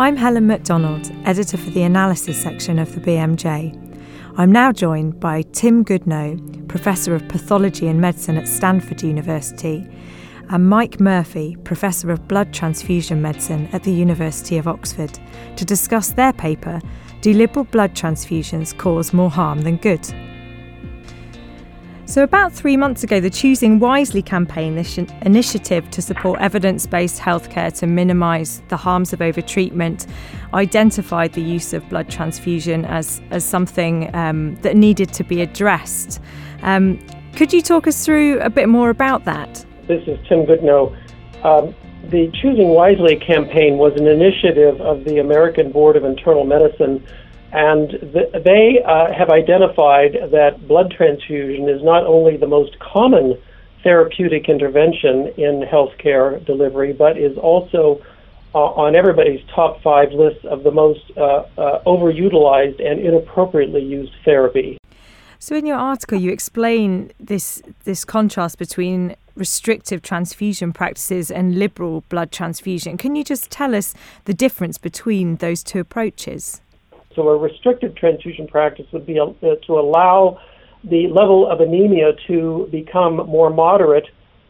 I'm Helen MacDonald, editor for the analysis section of the BMJ. I'm now joined by Tim Goodnough, Professor of Pathology and Medicine at Stanford University, and Mike Murphy, Professor of Blood Transfusion Medicine at the University of Oxford, to discuss their paper Do Liberal Blood Transfusions Cause More Harm Than Good? So, about three months ago, the Choosing Wisely campaign this initiative to support evidence based healthcare to minimise the harms of overtreatment identified the use of blood transfusion as, as something um, that needed to be addressed. Um, could you talk us through a bit more about that? This is Tim Goodnough. Um, the Choosing Wisely campaign was an initiative of the American Board of Internal Medicine and th- they uh, have identified that blood transfusion is not only the most common therapeutic intervention in healthcare delivery, but is also uh, on everybody's top five lists of the most uh, uh overutilized and inappropriately used therapy. So, in your article, you explain this this contrast between restrictive transfusion practices and liberal blood transfusion. Can you just tell us the difference between those two approaches? So a restrictive transfusion practice would be uh, to allow the level of anemia to become more moderate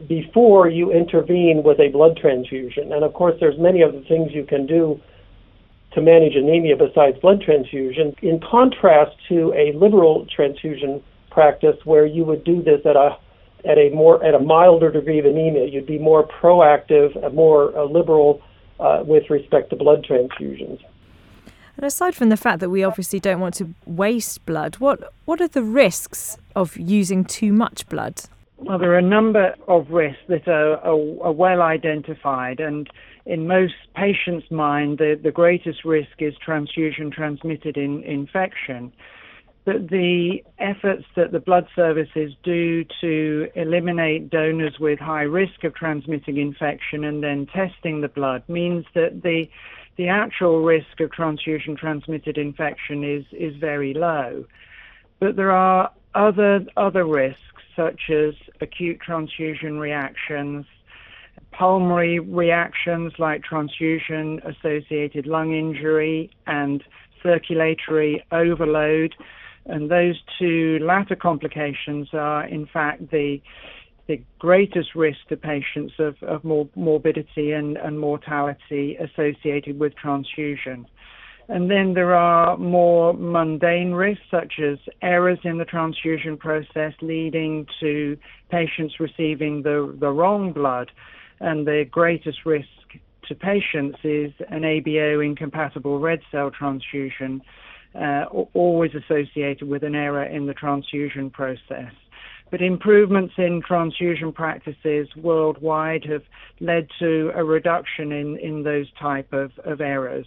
before you intervene with a blood transfusion. And of course, there's many other things you can do to manage anemia besides blood transfusion. In contrast to a liberal transfusion practice, where you would do this at a at a more at a milder degree of anemia, you'd be more proactive, more uh, liberal uh, with respect to blood transfusions. And aside from the fact that we obviously don't want to waste blood, what what are the risks of using too much blood? Well, there are a number of risks that are, are, are well identified, and in most patients' mind, the, the greatest risk is transfusion transmitted in, infection. But the efforts that the blood services do to eliminate donors with high risk of transmitting infection and then testing the blood means that the the actual risk of transfusion transmitted infection is, is very low. But there are other, other risks, such as acute transfusion reactions, pulmonary reactions like transfusion associated lung injury, and circulatory overload. And those two latter complications are, in fact, the the greatest risk to patients of, of mor- morbidity and, and mortality associated with transfusion. And then there are more mundane risks, such as errors in the transfusion process leading to patients receiving the, the wrong blood. And the greatest risk to patients is an ABO incompatible red cell transfusion, uh, always associated with an error in the transfusion process. But improvements in transfusion practices worldwide have led to a reduction in, in those type of, of errors.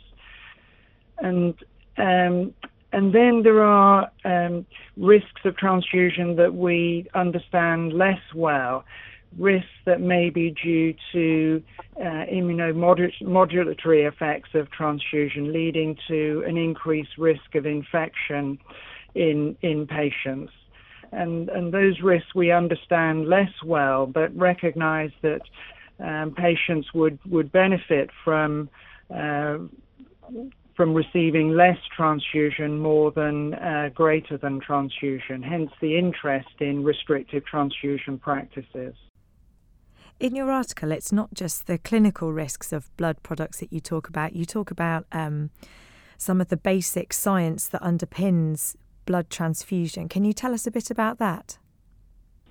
And um, and then there are um, risks of transfusion that we understand less well, risks that may be due to uh, immunomodulatory effects of transfusion, leading to an increased risk of infection in in patients and, and those risks we understand less well, but recognize that um, patients would, would benefit from uh, from receiving less transfusion more than uh, greater than transfusion, hence the interest in restrictive transfusion practices. In your article, it's not just the clinical risks of blood products that you talk about, you talk about um, some of the basic science that underpins blood transfusion. Can you tell us a bit about that?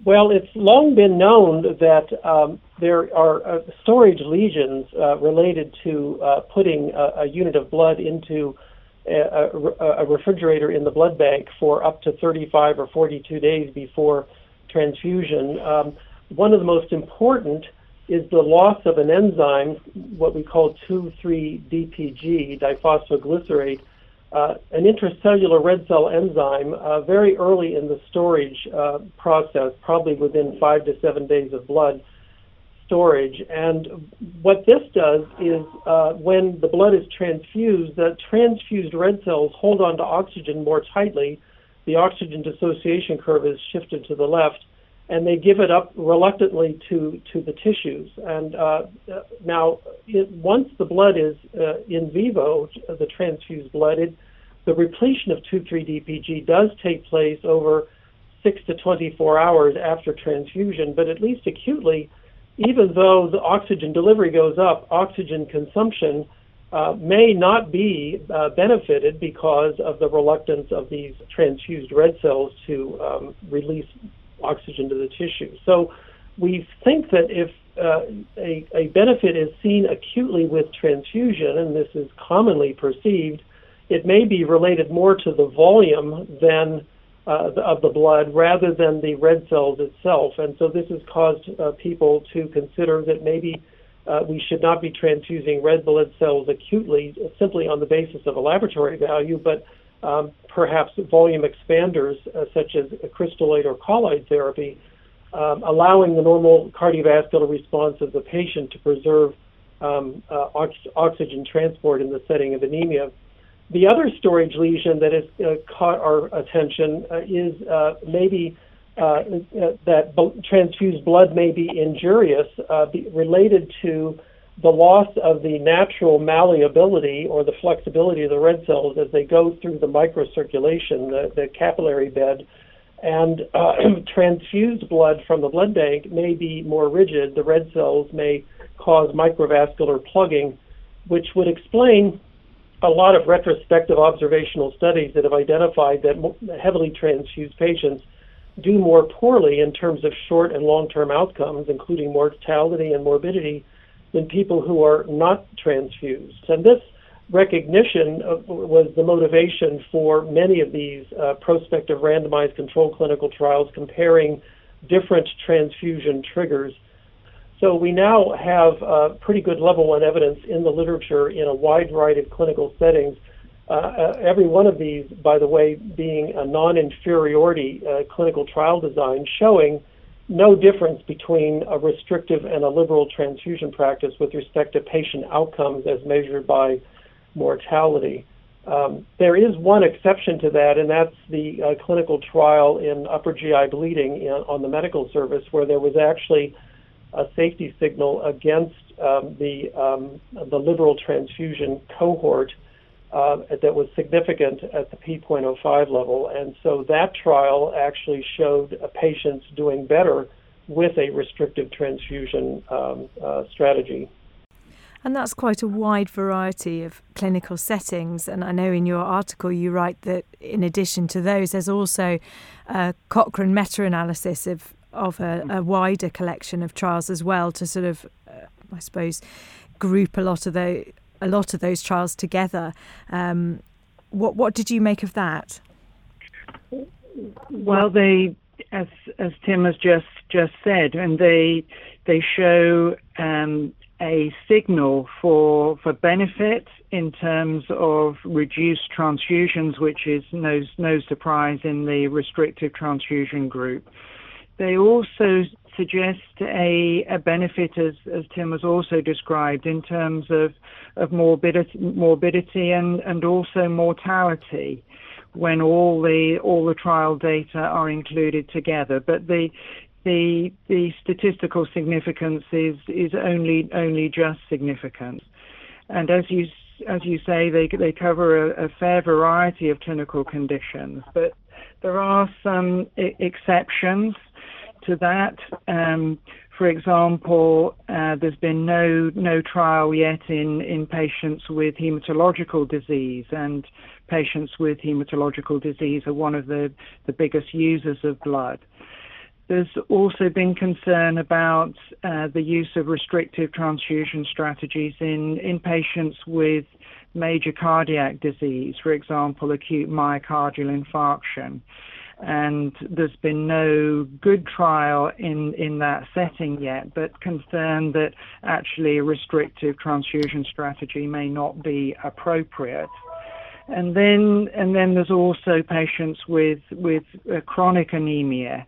Well, it's long been known that um, there are uh, storage lesions uh, related to uh, putting a, a, unit of blood into a, a, refrigerator in the blood bank for up to 35 or 42 days before transfusion. Um, one of the most important is the loss of an enzyme, what we call 2,3-DPG, diphosphoglycerate, uh, an intracellular red cell enzyme uh, very early in the storage uh, process, probably within five to seven days of blood storage. And what this does is uh, when the blood is transfused, the transfused red cells hold on to oxygen more tightly. The oxygen dissociation curve is shifted to the left, and they give it up reluctantly to, to the tissues. And uh, now, it, once the blood is uh, in vivo, the transfused blood, it, the repletion of 2,3-DPG does take place over 6 to 24 hours after transfusion, but at least acutely, even though the oxygen delivery goes up, oxygen consumption uh, may not be uh, benefited because of the reluctance of these transfused red cells to um, release oxygen to the tissue. So we think that if uh, a, a, benefit is seen acutely with transfusion, and this is commonly perceived, it may be related more to the volume than uh, of the blood rather than the red cells itself. And so this has caused uh, people to consider that maybe uh, we should not be transfusing red blood cells acutely simply on the basis of a laboratory value, but um, perhaps volume expanders uh, such as crystalloid or colloid therapy, um, allowing the normal cardiovascular response of the patient to preserve um, uh, ox- oxygen transport in the setting of anemia. The other storage lesion that has uh, caught our attention uh, is uh, maybe uh, uh, that transfused blood may be injurious, be related to the loss of the natural malleability or the flexibility of the red cells as they go through the microcirculation, the, the capillary bed. And uh, transfused blood from the blood bank may be more rigid. The red cells may cause microvascular plugging, which would explain a lot of retrospective observational studies that have identified that heavily transfused patients do more poorly in terms of short and long term outcomes, including mortality and morbidity, than people who are not transfused. And this recognition of, was the motivation for many of these uh, prospective randomized controlled clinical trials comparing different transfusion triggers so we now have a pretty good level one evidence in the literature in a wide variety of clinical settings. Uh, uh, every one of these, by the way, being a non-inferiority uh, clinical trial design showing no difference between a restrictive and a liberal transfusion practice with respect to patient outcomes as measured by mortality. Um, there is one exception to that, and that's the uh, clinical trial in upper GI bleeding in, on the medical service, where there was actually a safety signal against um, the um, the liberal transfusion cohort uh, that was significant at the p.05 level, and so that trial actually showed patients doing better with a restrictive transfusion um, uh, strategy. And that's quite a wide variety of clinical settings. And I know in your article you write that in addition to those, there's also a Cochrane meta analysis of of a, a, wider collection of trials as well to sort of, uh, I suppose, group a lot of those a lot of those trials together. Um, what what did you make of that? Well, they, as as Tim has just just said, and they they show um, a signal for for benefit in terms of reduced transfusions, which is no no surprise in the restrictive transfusion group. They also suggest a, a benefit, as, as Tim has also described, in terms of, of morbidity, morbidity and, and also mortality when all the all the trial data are included together. But the the the statistical significance is is only only just significant. And as you as you say, they they cover a, a fair variety of clinical conditions, but there are some I- exceptions to that. Um, for example, uh, there's been no no trial yet in, in patients with hematological disease, and patients with hematological disease are one of the, the biggest users of blood. There's also been concern about uh, the use of restrictive transfusion strategies in, in patients with major cardiac disease, for example, acute myocardial infarction and there's been no good trial in, in that setting yet, but concern that actually a restrictive transfusion strategy may not be appropriate. And then, and then there's also patients with with chronic anemia,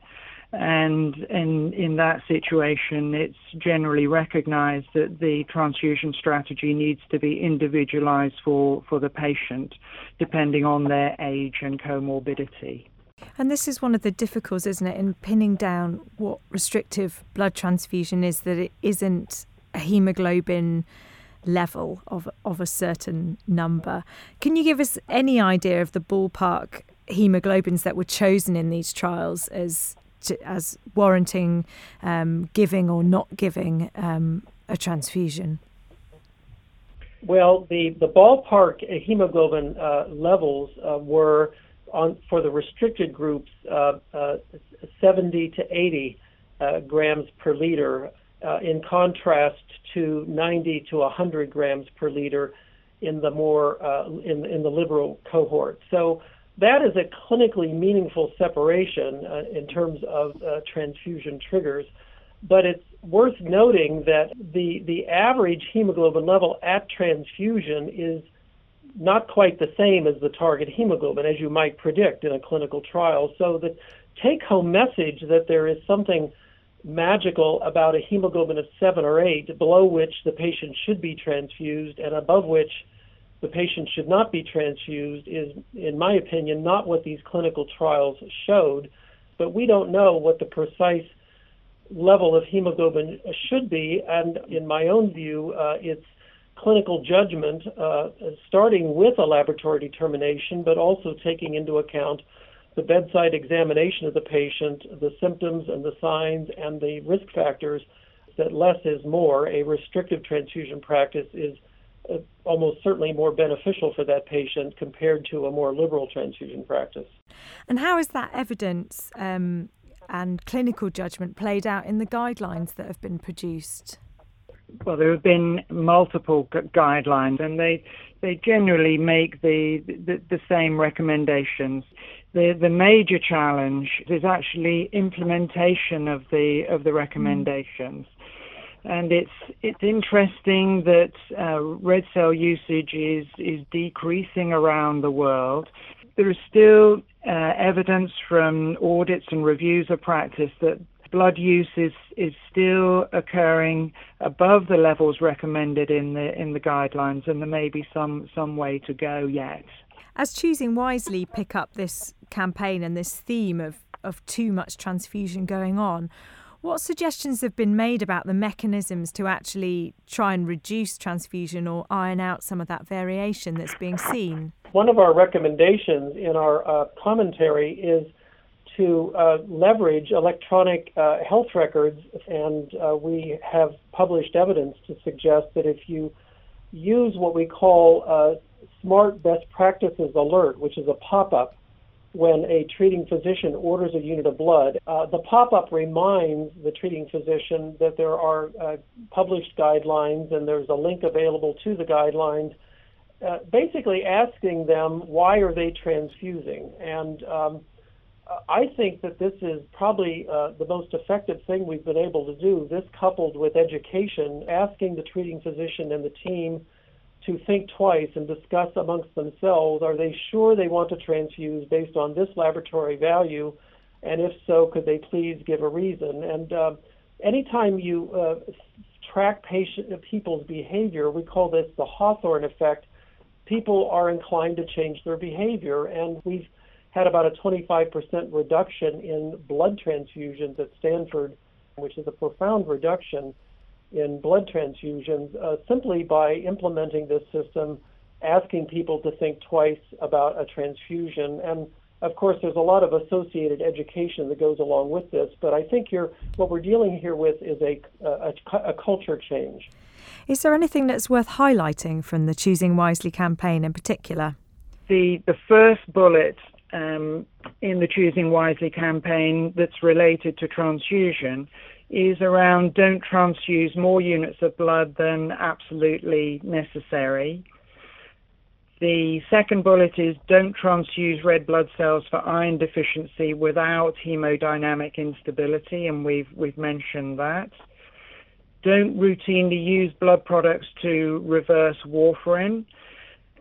and in in that situation, it's generally recognised that the transfusion strategy needs to be individualised for for the patient, depending on their age and comorbidity. And this is one of the difficulties, isn't it, in pinning down what restrictive blood transfusion is, that it isn't a hemoglobin level of, of a certain number. Can you give us any idea of the ballpark hemoglobins that were chosen in these trials as as warranting um, giving or not giving um, a transfusion? Well, the, the ballpark hemoglobin uh, levels uh, were on for the restricted groups uh, uh 70 to 80 uh, grams per liter, uh, in contrast to 90 to 100 grams per liter in the more in, in the liberal cohort. So that is a clinically meaningful separation uh, in terms of uh, transfusion triggers. But it's worth noting that the, the average hemoglobin level at transfusion is not quite the same as the target hemoglobin, as you might predict in a clinical trial. So the take home message that there is something magical about a hemoglobin of seven or eight, below which the patient should be transfused, and above which the patient should not be transfused is, in my opinion, not what these clinical trials showed. But we don't know what the precise level of hemoglobin should be, and in my own view, uh, it's clinical judgment, uh, starting with a laboratory determination, but also taking into account the bedside examination of the patient, the symptoms and the signs, and the risk factors that less is more. A restrictive transfusion practice is uh, almost certainly more beneficial for that patient compared to a more liberal transfusion practice. And how is that evidence um, and clinical judgment played out in the guidelines that have been produced? Well, there have been multiple gu- guidelines, and they they generally make the, the, the same recommendations. The the major challenge is actually implementation of the of the recommendations. And it's it's interesting that uh, red cell usage is is decreasing around the world. There is still uh, evidence from audits and reviews of practice that blood use is, is still occurring above the levels recommended in the in the guidelines, and there may be some some way to go yet. As choosing wisely pick up this campaign and this theme of of too much transfusion going on what suggestions have been made about the mechanisms to actually try and reduce transfusion or iron out some of that variation that's being seen? One of our recommendations in our uh, commentary is to uh, leverage electronic uh, health records, and uh, we have published evidence to suggest that if you use what we call uh, Smart Best Practices Alert, which is a pop up when a treating physician orders a unit of blood, uh, the pop up reminds the treating physician that there are uh, published guidelines and there's a link available to the guidelines, uh, basically asking them why are they transfusing. And um, I think that this is probably uh, the most effective thing we've been able to do, this coupled with education, asking the treating physician and the team to think twice and discuss amongst themselves are they sure they want to transfuse based on this laboratory value? And if so, could they please give a reason? And uh, anytime you uh, track patient, people's behavior, we call this the Hawthorne effect, people are inclined to change their behavior. And we've had about a 25% reduction in blood transfusions at Stanford, which is a profound reduction in blood transfusions uh, simply by implementing this system, asking people to think twice about a transfusion. And of course, there's a lot of associated education that goes along with this, but I think here, what we're dealing here with is a, a, a culture change. Is there anything that's worth highlighting from the Choosing Wisely campaign in particular? The, the first bullet um, in the Choosing Wisely campaign that's related to transfusion is around don't transfuse more units of blood than absolutely necessary. The second bullet is don't transfuse red blood cells for iron deficiency without hemodynamic instability, and we've we've mentioned that. Don't routinely use blood products to reverse warfarin.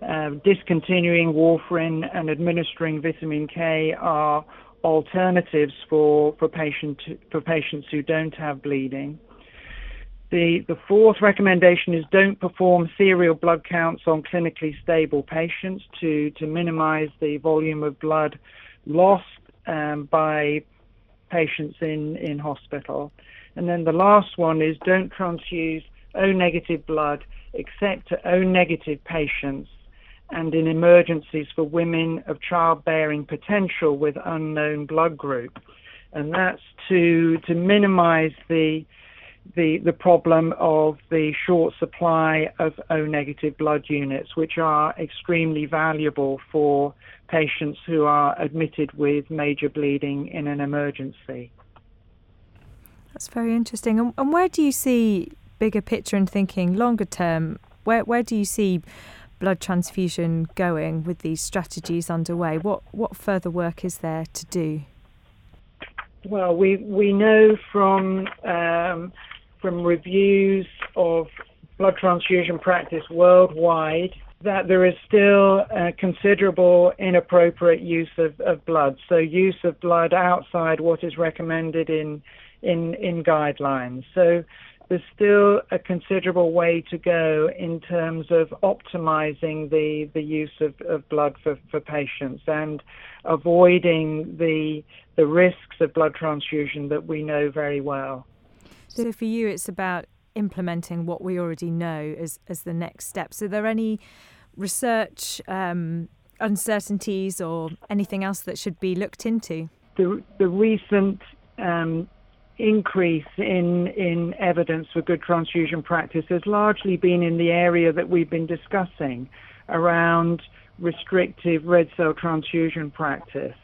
Uh, discontinuing warfarin and administering vitamin K are alternatives for for patient for patients who don't have bleeding. The the fourth recommendation is don't perform serial blood counts on clinically stable patients to to minimize the volume of blood lost um, by patients in, in hospital. And then the last one is don't transfuse O negative blood except to O negative patients and in emergencies for women of childbearing potential with unknown blood group. And that's to, to minimize the, the, the problem of the short supply of O negative blood units, which are extremely valuable for patients who are admitted with major bleeding in an emergency. That's very interesting. And, and where do you see bigger picture and thinking longer term? Where where do you see blood transfusion going with these strategies underway? What what further work is there to do? Well, we we know from um, from reviews of blood transfusion practice worldwide that there is still considerable inappropriate use of, of blood. So use of blood outside what is recommended in in in guidelines. So there's still a considerable way to go in terms of optimizing the, the use of, of blood for, for patients and avoiding the the risks of blood transfusion that we know very well. So for you it's about implementing what we already know as, as the next step. So are there any research um, uncertainties or anything else that should be looked into? The, the recent um, increase in, in evidence for good transfusion practice has largely been in the area that we've been discussing around restrictive red cell transfusion practice.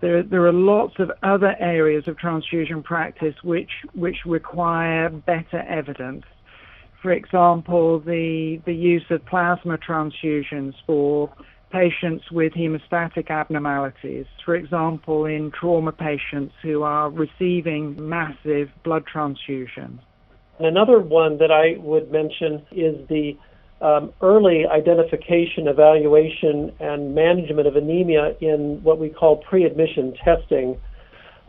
There, there are lots of other areas of transfusion practice which, which require better evidence. For example, the, the use of plasma transfusions for patients with hemostatic abnormalities, for example, in trauma patients who are receiving massive blood transfusions. Another one that I would mention is the um, early identification, evaluation, and management of anemia in what we call pre admission testing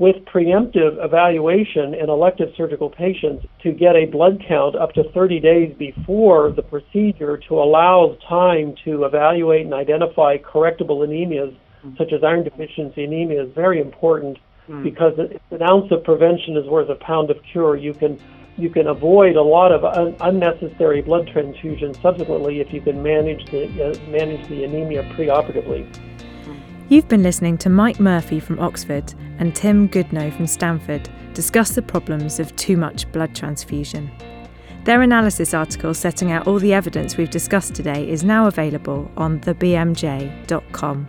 with preemptive evaluation in elective surgical patients to get a blood count up to 30 days before the procedure to allow time to evaluate and identify correctable anemias mm. such as iron deficiency anemia is very important mm. because an ounce of prevention is worth a pound of cure. You can you can avoid a lot of un- unnecessary blood transfusions subsequently if you can manage the uh, manage the anemia preoperatively. You've been listening to Mike Murphy from Oxford and Tim Goodnough from Stanford discuss the problems of too much blood transfusion. Their analysis article setting out all the evidence we've discussed today is now available on thebmj.com.